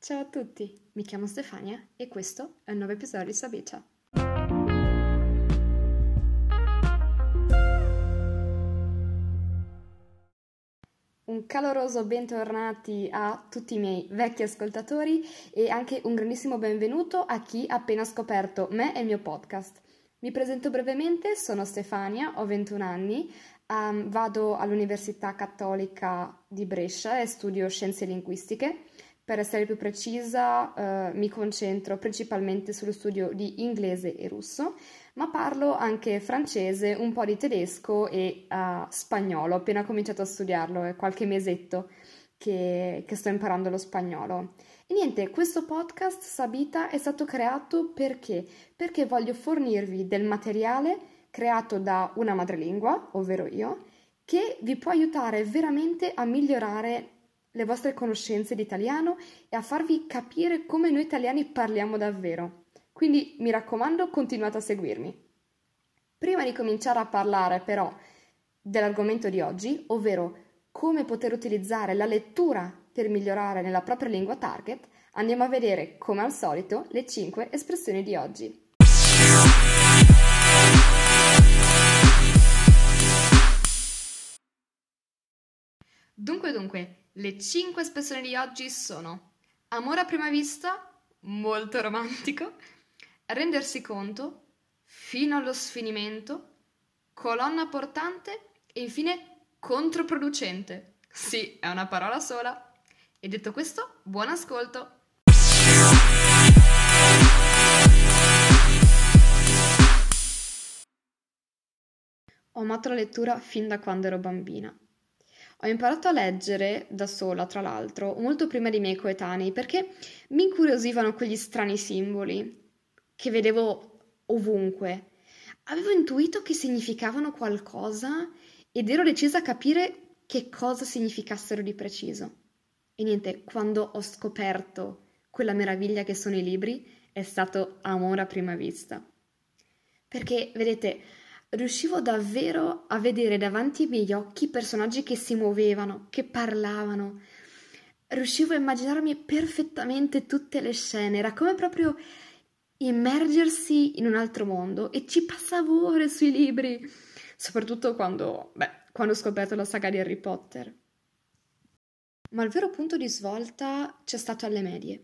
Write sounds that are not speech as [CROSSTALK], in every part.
Ciao a tutti, mi chiamo Stefania e questo è un nuovo episodio di Sabicia. Un caloroso bentornati a tutti i miei vecchi ascoltatori e anche un grandissimo benvenuto a chi ha appena scoperto me e il mio podcast. Mi presento brevemente, sono Stefania, ho 21 anni, um, vado all'Università Cattolica di Brescia e studio scienze linguistiche. Per essere più precisa, uh, mi concentro principalmente sullo studio di inglese e russo, ma parlo anche francese, un po' di tedesco e uh, spagnolo. Ho appena cominciato a studiarlo, è qualche mesetto che, che sto imparando lo spagnolo. E niente, questo podcast Sabita è stato creato perché? Perché voglio fornirvi del materiale creato da una madrelingua, ovvero io, che vi può aiutare veramente a migliorare le vostre conoscenze di italiano e a farvi capire come noi italiani parliamo davvero. Quindi mi raccomando, continuate a seguirmi. Prima di cominciare a parlare però dell'argomento di oggi, ovvero come poter utilizzare la lettura per migliorare nella propria lingua target, andiamo a vedere, come al solito, le 5 espressioni di oggi. Dunque, dunque, le 5 espressioni di oggi sono amore a prima vista, molto romantico, rendersi conto, fino allo sfinimento, colonna portante e infine controproducente. Sì, è una parola sola. E detto questo, buon ascolto! Ho amato la lettura fin da quando ero bambina. Ho imparato a leggere da sola, tra l'altro, molto prima dei miei coetanei, perché mi incuriosivano quegli strani simboli che vedevo ovunque. Avevo intuito che significavano qualcosa ed ero decisa a capire che cosa significassero di preciso. E niente, quando ho scoperto quella meraviglia che sono i libri, è stato amore a prima vista. Perché, vedete, riuscivo davvero a vedere davanti ai miei occhi personaggi che si muovevano, che parlavano. Riuscivo a immaginarmi perfettamente tutte le scene, era come proprio immergersi in un altro mondo e ci passavo ore sui libri, soprattutto quando, beh, quando ho scoperto la saga di Harry Potter. Ma il vero punto di svolta c'è stato alle medie,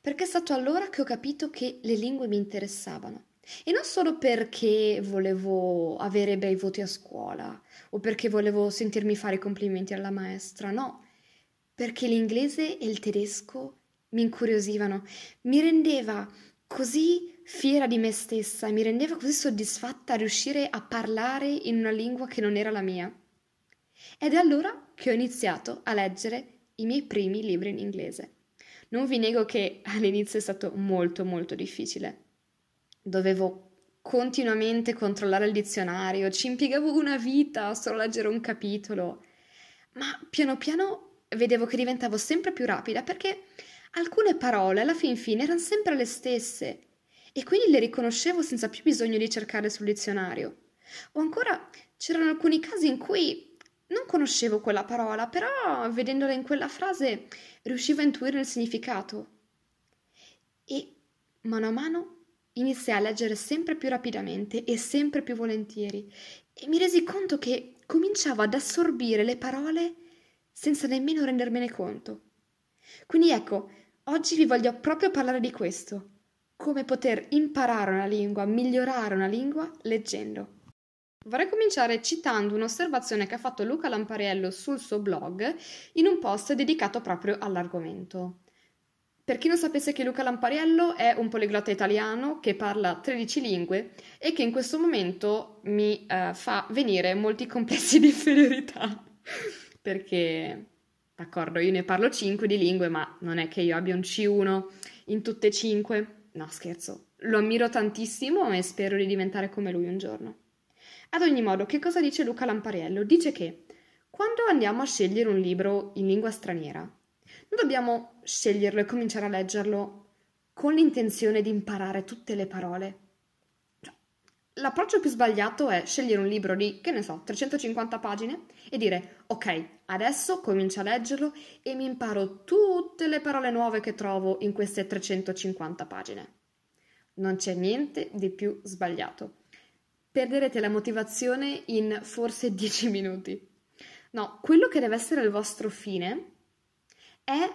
perché è stato allora che ho capito che le lingue mi interessavano. E non solo perché volevo avere bei voti a scuola o perché volevo sentirmi fare complimenti alla maestra, no, perché l'inglese e il tedesco mi incuriosivano, mi rendeva così fiera di me stessa mi rendeva così soddisfatta a riuscire a parlare in una lingua che non era la mia. Ed è allora che ho iniziato a leggere i miei primi libri in inglese. Non vi nego che all'inizio è stato molto molto difficile dovevo continuamente controllare il dizionario, ci impiegavo una vita solo a leggere un capitolo, ma piano piano vedevo che diventavo sempre più rapida perché alcune parole alla fin fine erano sempre le stesse e quindi le riconoscevo senza più bisogno di cercare sul dizionario. O ancora c'erano alcuni casi in cui non conoscevo quella parola, però vedendola in quella frase riuscivo a intuire il significato. E mano a mano Iniziai a leggere sempre più rapidamente e sempre più volentieri e mi resi conto che cominciavo ad assorbire le parole senza nemmeno rendermene conto. Quindi ecco, oggi vi voglio proprio parlare di questo, come poter imparare una lingua, migliorare una lingua leggendo. Vorrei cominciare citando un'osservazione che ha fatto Luca Lampariello sul suo blog in un post dedicato proprio all'argomento. Per chi non sapesse che Luca Lampariello è un poliglotta italiano che parla 13 lingue e che in questo momento mi uh, fa venire molti complessi [LAUGHS] di inferiorità. Perché, d'accordo, io ne parlo 5 di lingue, ma non è che io abbia un C1 in tutte e 5. No, scherzo. Lo ammiro tantissimo e spero di diventare come lui un giorno. Ad ogni modo, che cosa dice Luca Lampariello? Dice che quando andiamo a scegliere un libro in lingua straniera, non dobbiamo sceglierlo e cominciare a leggerlo con l'intenzione di imparare tutte le parole. Cioè, l'approccio più sbagliato è scegliere un libro di, che ne so, 350 pagine e dire ok, adesso comincio a leggerlo e mi imparo tutte le parole nuove che trovo in queste 350 pagine. Non c'è niente di più sbagliato. Perderete la motivazione in forse 10 minuti. No, quello che deve essere il vostro fine è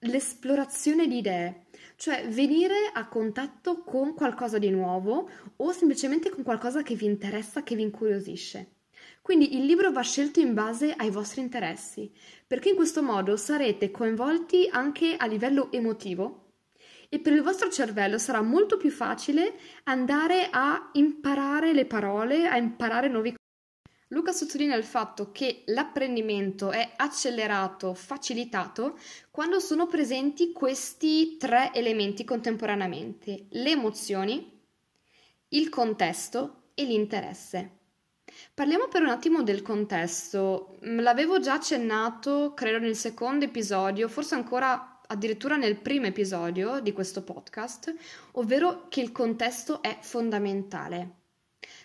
l'esplorazione di idee, cioè venire a contatto con qualcosa di nuovo o semplicemente con qualcosa che vi interessa, che vi incuriosisce. Quindi il libro va scelto in base ai vostri interessi, perché in questo modo sarete coinvolti anche a livello emotivo e per il vostro cervello sarà molto più facile andare a imparare le parole, a imparare nuovi. Luca sottolinea il fatto che l'apprendimento è accelerato, facilitato, quando sono presenti questi tre elementi contemporaneamente, le emozioni, il contesto e l'interesse. Parliamo per un attimo del contesto. L'avevo già accennato, credo, nel secondo episodio, forse ancora addirittura nel primo episodio di questo podcast, ovvero che il contesto è fondamentale.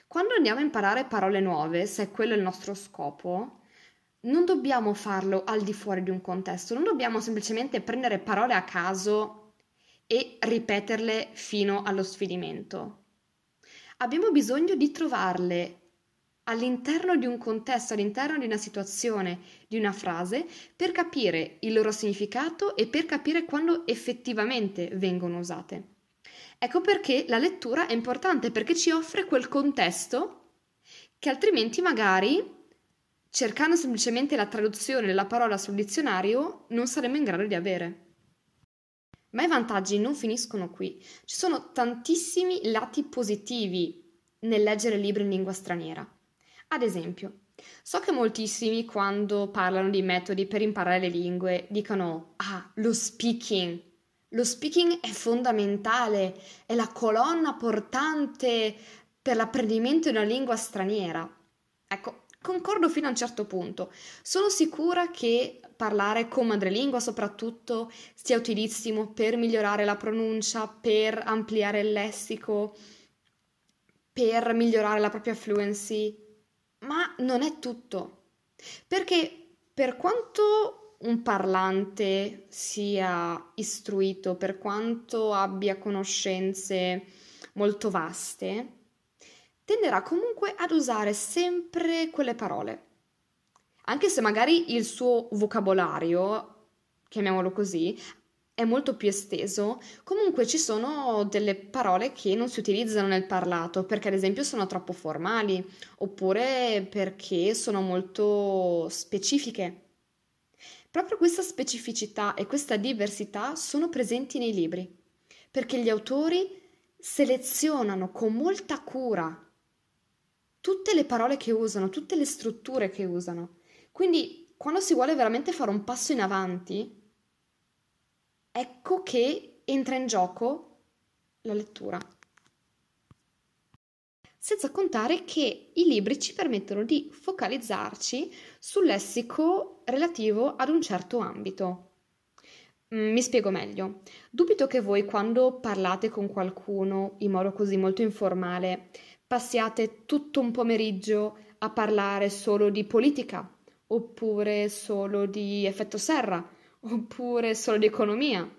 Quando andiamo a imparare parole nuove, se quello è il nostro scopo, non dobbiamo farlo al di fuori di un contesto, non dobbiamo semplicemente prendere parole a caso e ripeterle fino allo sfinimento. Abbiamo bisogno di trovarle all'interno di un contesto, all'interno di una situazione, di una frase, per capire il loro significato e per capire quando effettivamente vengono usate. Ecco perché la lettura è importante perché ci offre quel contesto che altrimenti magari cercando semplicemente la traduzione della parola sul dizionario non saremmo in grado di avere. Ma i vantaggi non finiscono qui. Ci sono tantissimi lati positivi nel leggere libri in lingua straniera. Ad esempio, so che moltissimi quando parlano di metodi per imparare le lingue dicono ah, lo speaking, lo speaking è fondamentale, è la colonna portante per l'apprendimento di una lingua straniera. Ecco, concordo fino a un certo punto. Sono sicura che parlare con madrelingua soprattutto sia utilissimo per migliorare la pronuncia, per ampliare il lessico, per migliorare la propria fluency, ma non è tutto. Perché per quanto un parlante sia istruito, per quanto abbia conoscenze molto vaste, tenderà comunque ad usare sempre quelle parole. Anche se magari il suo vocabolario, chiamiamolo così, è molto più esteso, comunque ci sono delle parole che non si utilizzano nel parlato perché ad esempio sono troppo formali oppure perché sono molto specifiche. Proprio questa specificità e questa diversità sono presenti nei libri, perché gli autori selezionano con molta cura tutte le parole che usano, tutte le strutture che usano. Quindi quando si vuole veramente fare un passo in avanti, ecco che entra in gioco la lettura senza contare che i libri ci permettono di focalizzarci sul lessico relativo ad un certo ambito. Mm, mi spiego meglio. Dubito che voi quando parlate con qualcuno in modo così molto informale passiate tutto un pomeriggio a parlare solo di politica, oppure solo di effetto serra, oppure solo di economia.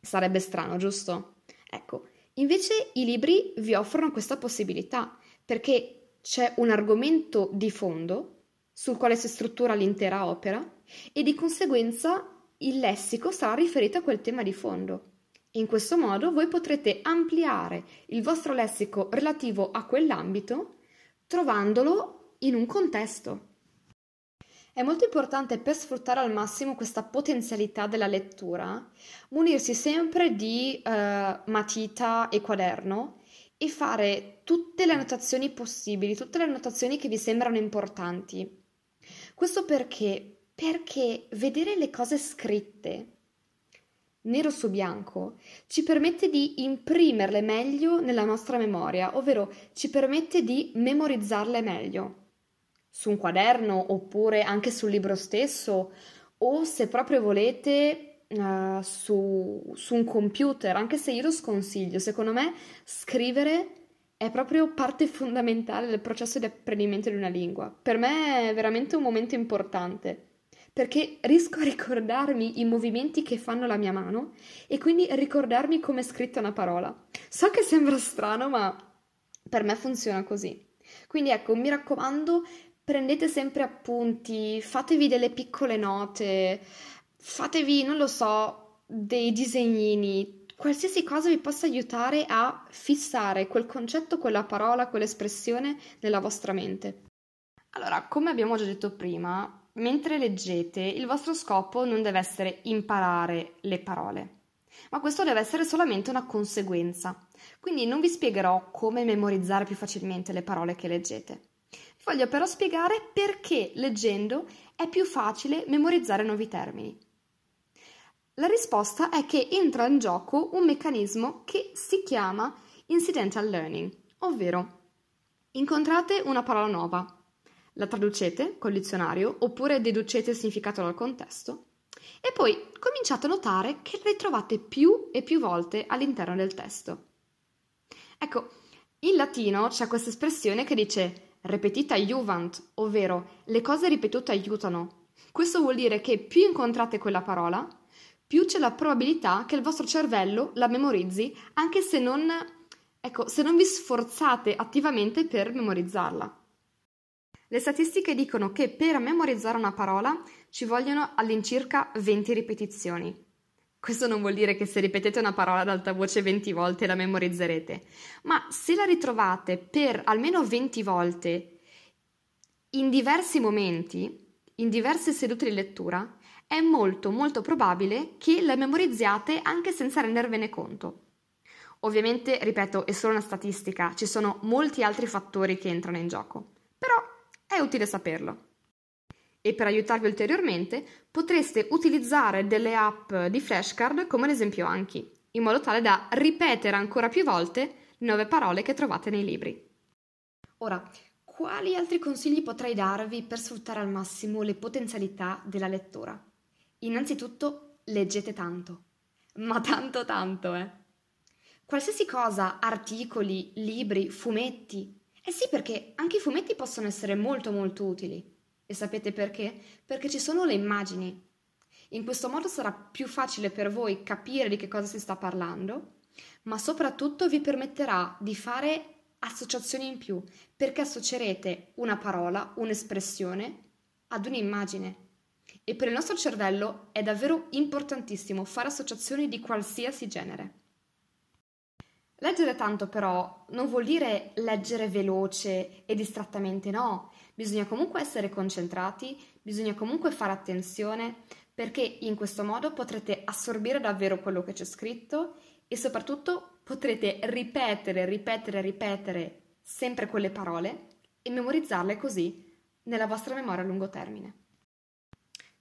Sarebbe strano, giusto? Ecco, Invece i libri vi offrono questa possibilità perché c'è un argomento di fondo sul quale si struttura l'intera opera e di conseguenza il lessico sarà riferito a quel tema di fondo. In questo modo voi potrete ampliare il vostro lessico relativo a quell'ambito trovandolo in un contesto. È molto importante per sfruttare al massimo questa potenzialità della lettura munirsi sempre di eh, matita e quaderno e fare tutte le annotazioni possibili, tutte le annotazioni che vi sembrano importanti. Questo perché? Perché vedere le cose scritte nero su bianco ci permette di imprimerle meglio nella nostra memoria, ovvero ci permette di memorizzarle meglio su un quaderno oppure anche sul libro stesso o se proprio volete uh, su, su un computer, anche se io lo sconsiglio, secondo me scrivere è proprio parte fondamentale del processo di apprendimento di una lingua. Per me è veramente un momento importante perché riesco a ricordarmi i movimenti che fanno la mia mano e quindi ricordarmi come è scritta una parola. So che sembra strano, ma per me funziona così. Quindi ecco, mi raccomando, prendete sempre appunti, fatevi delle piccole note, fatevi, non lo so, dei disegnini, qualsiasi cosa vi possa aiutare a fissare quel concetto, quella parola, quell'espressione nella vostra mente. Allora, come abbiamo già detto prima, mentre leggete, il vostro scopo non deve essere imparare le parole, ma questo deve essere solamente una conseguenza. Quindi non vi spiegherò come memorizzare più facilmente le parole che leggete. Voglio però spiegare perché leggendo è più facile memorizzare nuovi termini. La risposta è che entra in gioco un meccanismo che si chiama incidental learning, ovvero incontrate una parola nuova, la traducete col dizionario oppure deducete il significato dal contesto e poi cominciate a notare che la ritrovate più e più volte all'interno del testo. Ecco, in latino c'è questa espressione che dice repetita juvent, ovvero le cose ripetute aiutano. Questo vuol dire che più incontrate quella parola, più c'è la probabilità che il vostro cervello la memorizzi, anche se non, ecco, se non vi sforzate attivamente per memorizzarla. Le statistiche dicono che per memorizzare una parola ci vogliono all'incirca 20 ripetizioni. Questo non vuol dire che se ripetete una parola ad alta voce 20 volte la memorizzerete, ma se la ritrovate per almeno 20 volte in diversi momenti, in diverse sedute di lettura, è molto molto probabile che la memorizziate anche senza rendervene conto. Ovviamente, ripeto, è solo una statistica, ci sono molti altri fattori che entrano in gioco, però è utile saperlo. E per aiutarvi ulteriormente potreste utilizzare delle app di flashcard come ad esempio Anki, in modo tale da ripetere ancora più volte nuove parole che trovate nei libri. Ora, quali altri consigli potrei darvi per sfruttare al massimo le potenzialità della lettura? Innanzitutto leggete tanto, ma tanto tanto, eh. Qualsiasi cosa, articoli, libri, fumetti. Eh sì, perché anche i fumetti possono essere molto molto utili. E sapete perché? Perché ci sono le immagini. In questo modo sarà più facile per voi capire di che cosa si sta parlando, ma soprattutto vi permetterà di fare associazioni in più, perché associerete una parola, un'espressione ad un'immagine. E per il nostro cervello è davvero importantissimo fare associazioni di qualsiasi genere. Leggere tanto però non vuol dire leggere veloce e distrattamente, no, bisogna comunque essere concentrati, bisogna comunque fare attenzione perché in questo modo potrete assorbire davvero quello che c'è scritto e soprattutto potrete ripetere, ripetere, ripetere sempre quelle parole e memorizzarle così nella vostra memoria a lungo termine.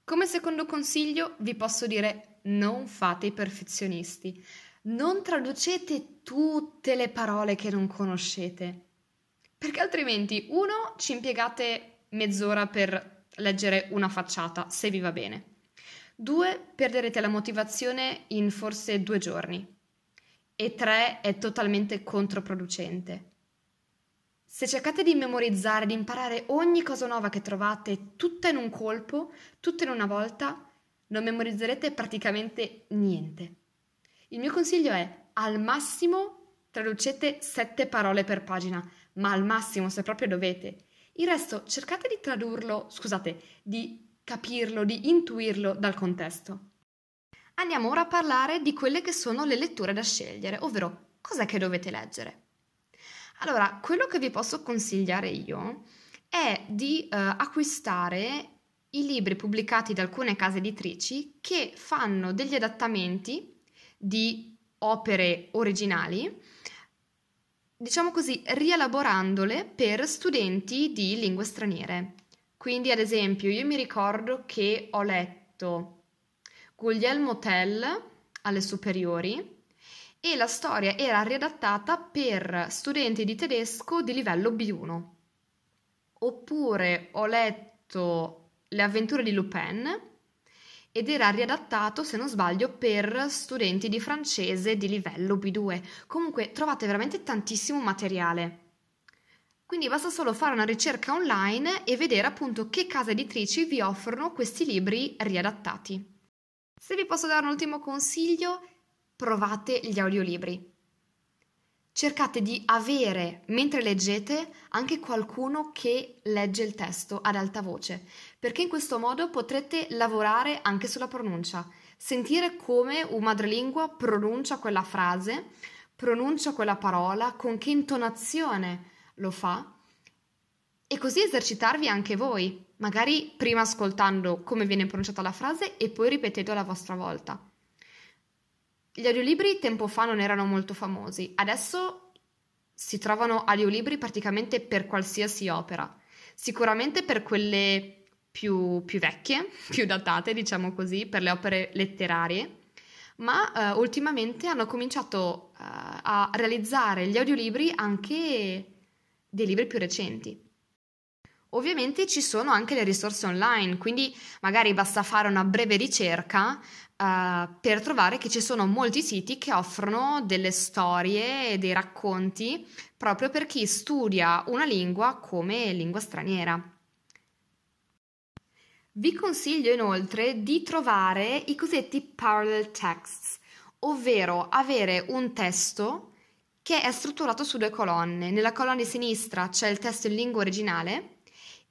Come secondo consiglio vi posso dire non fate i perfezionisti. Non traducete tutte le parole che non conoscete, perché altrimenti uno ci impiegate mezz'ora per leggere una facciata, se vi va bene. Due, perderete la motivazione in forse due giorni. E tre, è totalmente controproducente. Se cercate di memorizzare, di imparare ogni cosa nuova che trovate tutta in un colpo, tutta in una volta, non memorizzerete praticamente niente. Il mio consiglio è al massimo traducete sette parole per pagina, ma al massimo se proprio dovete. Il resto cercate di tradurlo, scusate, di capirlo, di intuirlo dal contesto. Andiamo ora a parlare di quelle che sono le letture da scegliere, ovvero cos'è che dovete leggere. Allora, quello che vi posso consigliare io è di eh, acquistare i libri pubblicati da alcune case editrici che fanno degli adattamenti di opere originali, diciamo così, rielaborandole per studenti di lingue straniere. Quindi, ad esempio, io mi ricordo che ho letto Guglielmo Tell alle superiori e la storia era riadattata per studenti di tedesco di livello B1. Oppure ho letto Le avventure di Lupin ed era riadattato, se non sbaglio, per studenti di francese di livello B2. Comunque trovate veramente tantissimo materiale. Quindi basta solo fare una ricerca online e vedere appunto che case editrici vi offrono questi libri riadattati. Se vi posso dare un ultimo consiglio, provate gli audiolibri cercate di avere, mentre leggete, anche qualcuno che legge il testo ad alta voce, perché in questo modo potrete lavorare anche sulla pronuncia, sentire come un madrelingua pronuncia quella frase, pronuncia quella parola, con che intonazione lo fa e così esercitarvi anche voi, magari prima ascoltando come viene pronunciata la frase e poi ripetendo alla vostra volta. Gli audiolibri tempo fa non erano molto famosi, adesso si trovano audiolibri praticamente per qualsiasi opera, sicuramente per quelle più, più vecchie, [LAUGHS] più datate, diciamo così, per le opere letterarie, ma eh, ultimamente hanno cominciato eh, a realizzare gli audiolibri anche dei libri più recenti. Ovviamente ci sono anche le risorse online, quindi magari basta fare una breve ricerca uh, per trovare che ci sono molti siti che offrono delle storie e dei racconti proprio per chi studia una lingua come lingua straniera. Vi consiglio inoltre di trovare i cosiddetti parallel texts, ovvero avere un testo che è strutturato su due colonne. Nella colonna di sinistra c'è il testo in lingua originale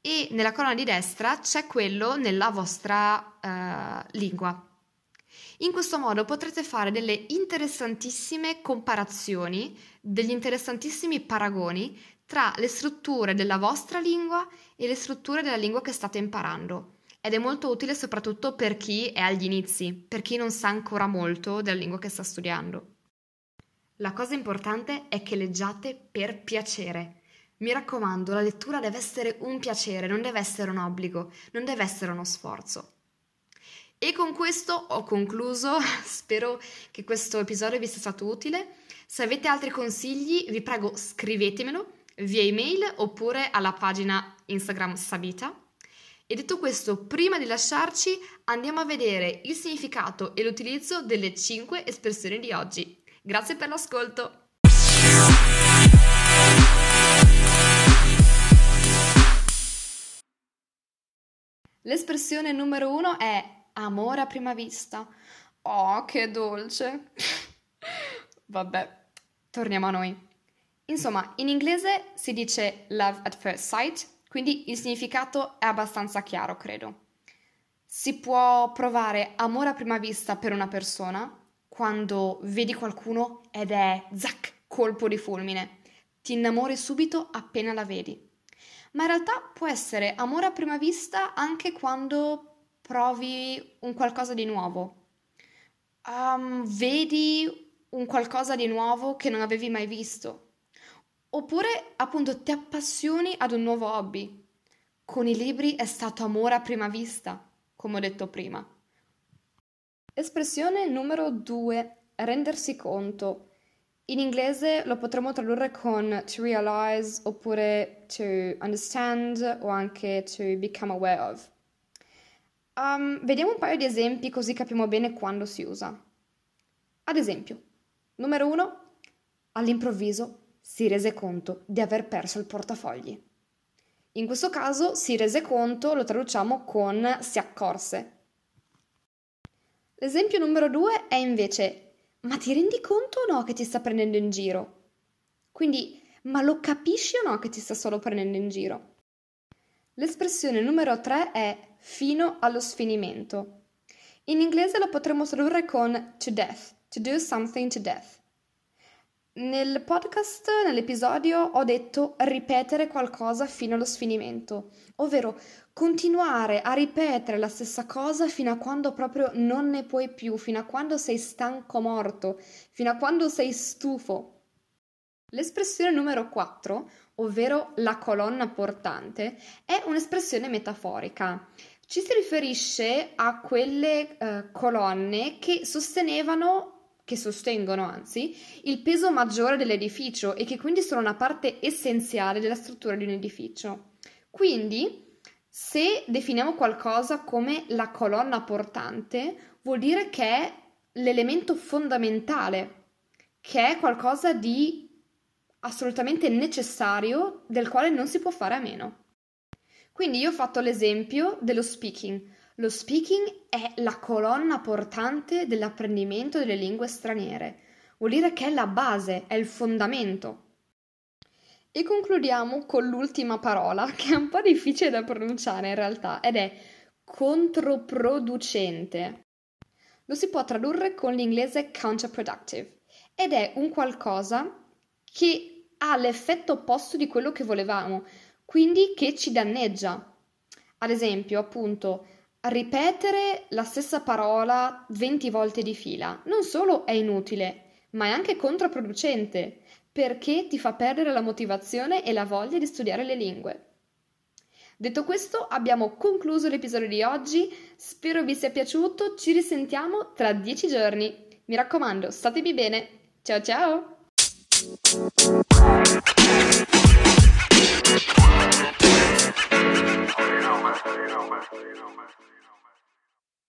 e nella colonna di destra c'è quello nella vostra uh, lingua. In questo modo potrete fare delle interessantissime comparazioni, degli interessantissimi paragoni tra le strutture della vostra lingua e le strutture della lingua che state imparando. Ed è molto utile soprattutto per chi è agli inizi, per chi non sa ancora molto della lingua che sta studiando. La cosa importante è che leggiate per piacere, mi raccomando, la lettura deve essere un piacere, non deve essere un obbligo, non deve essere uno sforzo. E con questo ho concluso, [LAUGHS] spero che questo episodio vi sia stato utile. Se avete altri consigli, vi prego scrivetemelo via email oppure alla pagina Instagram Sabita. E detto questo, prima di lasciarci, andiamo a vedere il significato e l'utilizzo delle 5 espressioni di oggi. Grazie per l'ascolto! L'espressione numero uno è amore a prima vista. Oh, che dolce! [LAUGHS] Vabbè, torniamo a noi. Insomma, in inglese si dice love at first sight, quindi il significato è abbastanza chiaro, credo. Si può provare amore a prima vista per una persona quando vedi qualcuno ed è zac, colpo di fulmine. Ti innamori subito appena la vedi ma in realtà può essere amore a prima vista anche quando provi un qualcosa di nuovo. Um, vedi un qualcosa di nuovo che non avevi mai visto. Oppure appunto ti appassioni ad un nuovo hobby. Con i libri è stato amore a prima vista, come ho detto prima. Espressione numero due, rendersi conto. In inglese lo potremmo tradurre con to realize oppure to understand o anche to become aware of. Um, vediamo un paio di esempi così capiamo bene quando si usa. Ad esempio, numero uno, all'improvviso si rese conto di aver perso il portafogli. In questo caso si rese conto lo traduciamo con si accorse. L'esempio numero due è invece ma ti rendi conto o no che ti sta prendendo in giro? Quindi, ma lo capisci o no che ti sta solo prendendo in giro? L'espressione numero 3 è fino allo sfinimento. In inglese lo potremmo tradurre con to death, to do something to death. Nel podcast, nell'episodio, ho detto ripetere qualcosa fino allo sfinimento, ovvero continuare a ripetere la stessa cosa fino a quando proprio non ne puoi più, fino a quando sei stanco morto, fino a quando sei stufo. L'espressione numero 4, ovvero la colonna portante, è un'espressione metaforica. Ci si riferisce a quelle eh, colonne che sostenevano che sostengono anzi il peso maggiore dell'edificio e che quindi sono una parte essenziale della struttura di un edificio. Quindi Se definiamo qualcosa come la colonna portante, vuol dire che è l'elemento fondamentale, che è qualcosa di assolutamente necessario del quale non si può fare a meno. Quindi io ho fatto l'esempio dello speaking. Lo speaking è la colonna portante dell'apprendimento delle lingue straniere. Vuol dire che è la base, è il fondamento. E concludiamo con l'ultima parola, [LAUGHS] che è un po' difficile da pronunciare in realtà, ed è controproducente. Lo si può tradurre con l'inglese counterproductive ed è un qualcosa che ha l'effetto opposto di quello che volevamo, quindi che ci danneggia. Ad esempio, appunto, ripetere la stessa parola 20 volte di fila non solo è inutile, ma è anche controproducente, perché ti fa perdere la motivazione e la voglia di studiare le lingue. Detto questo, abbiamo concluso l'episodio di oggi, spero vi sia piaciuto, ci risentiamo tra 10 giorni. Mi raccomando, statevi bene. Ciao ciao!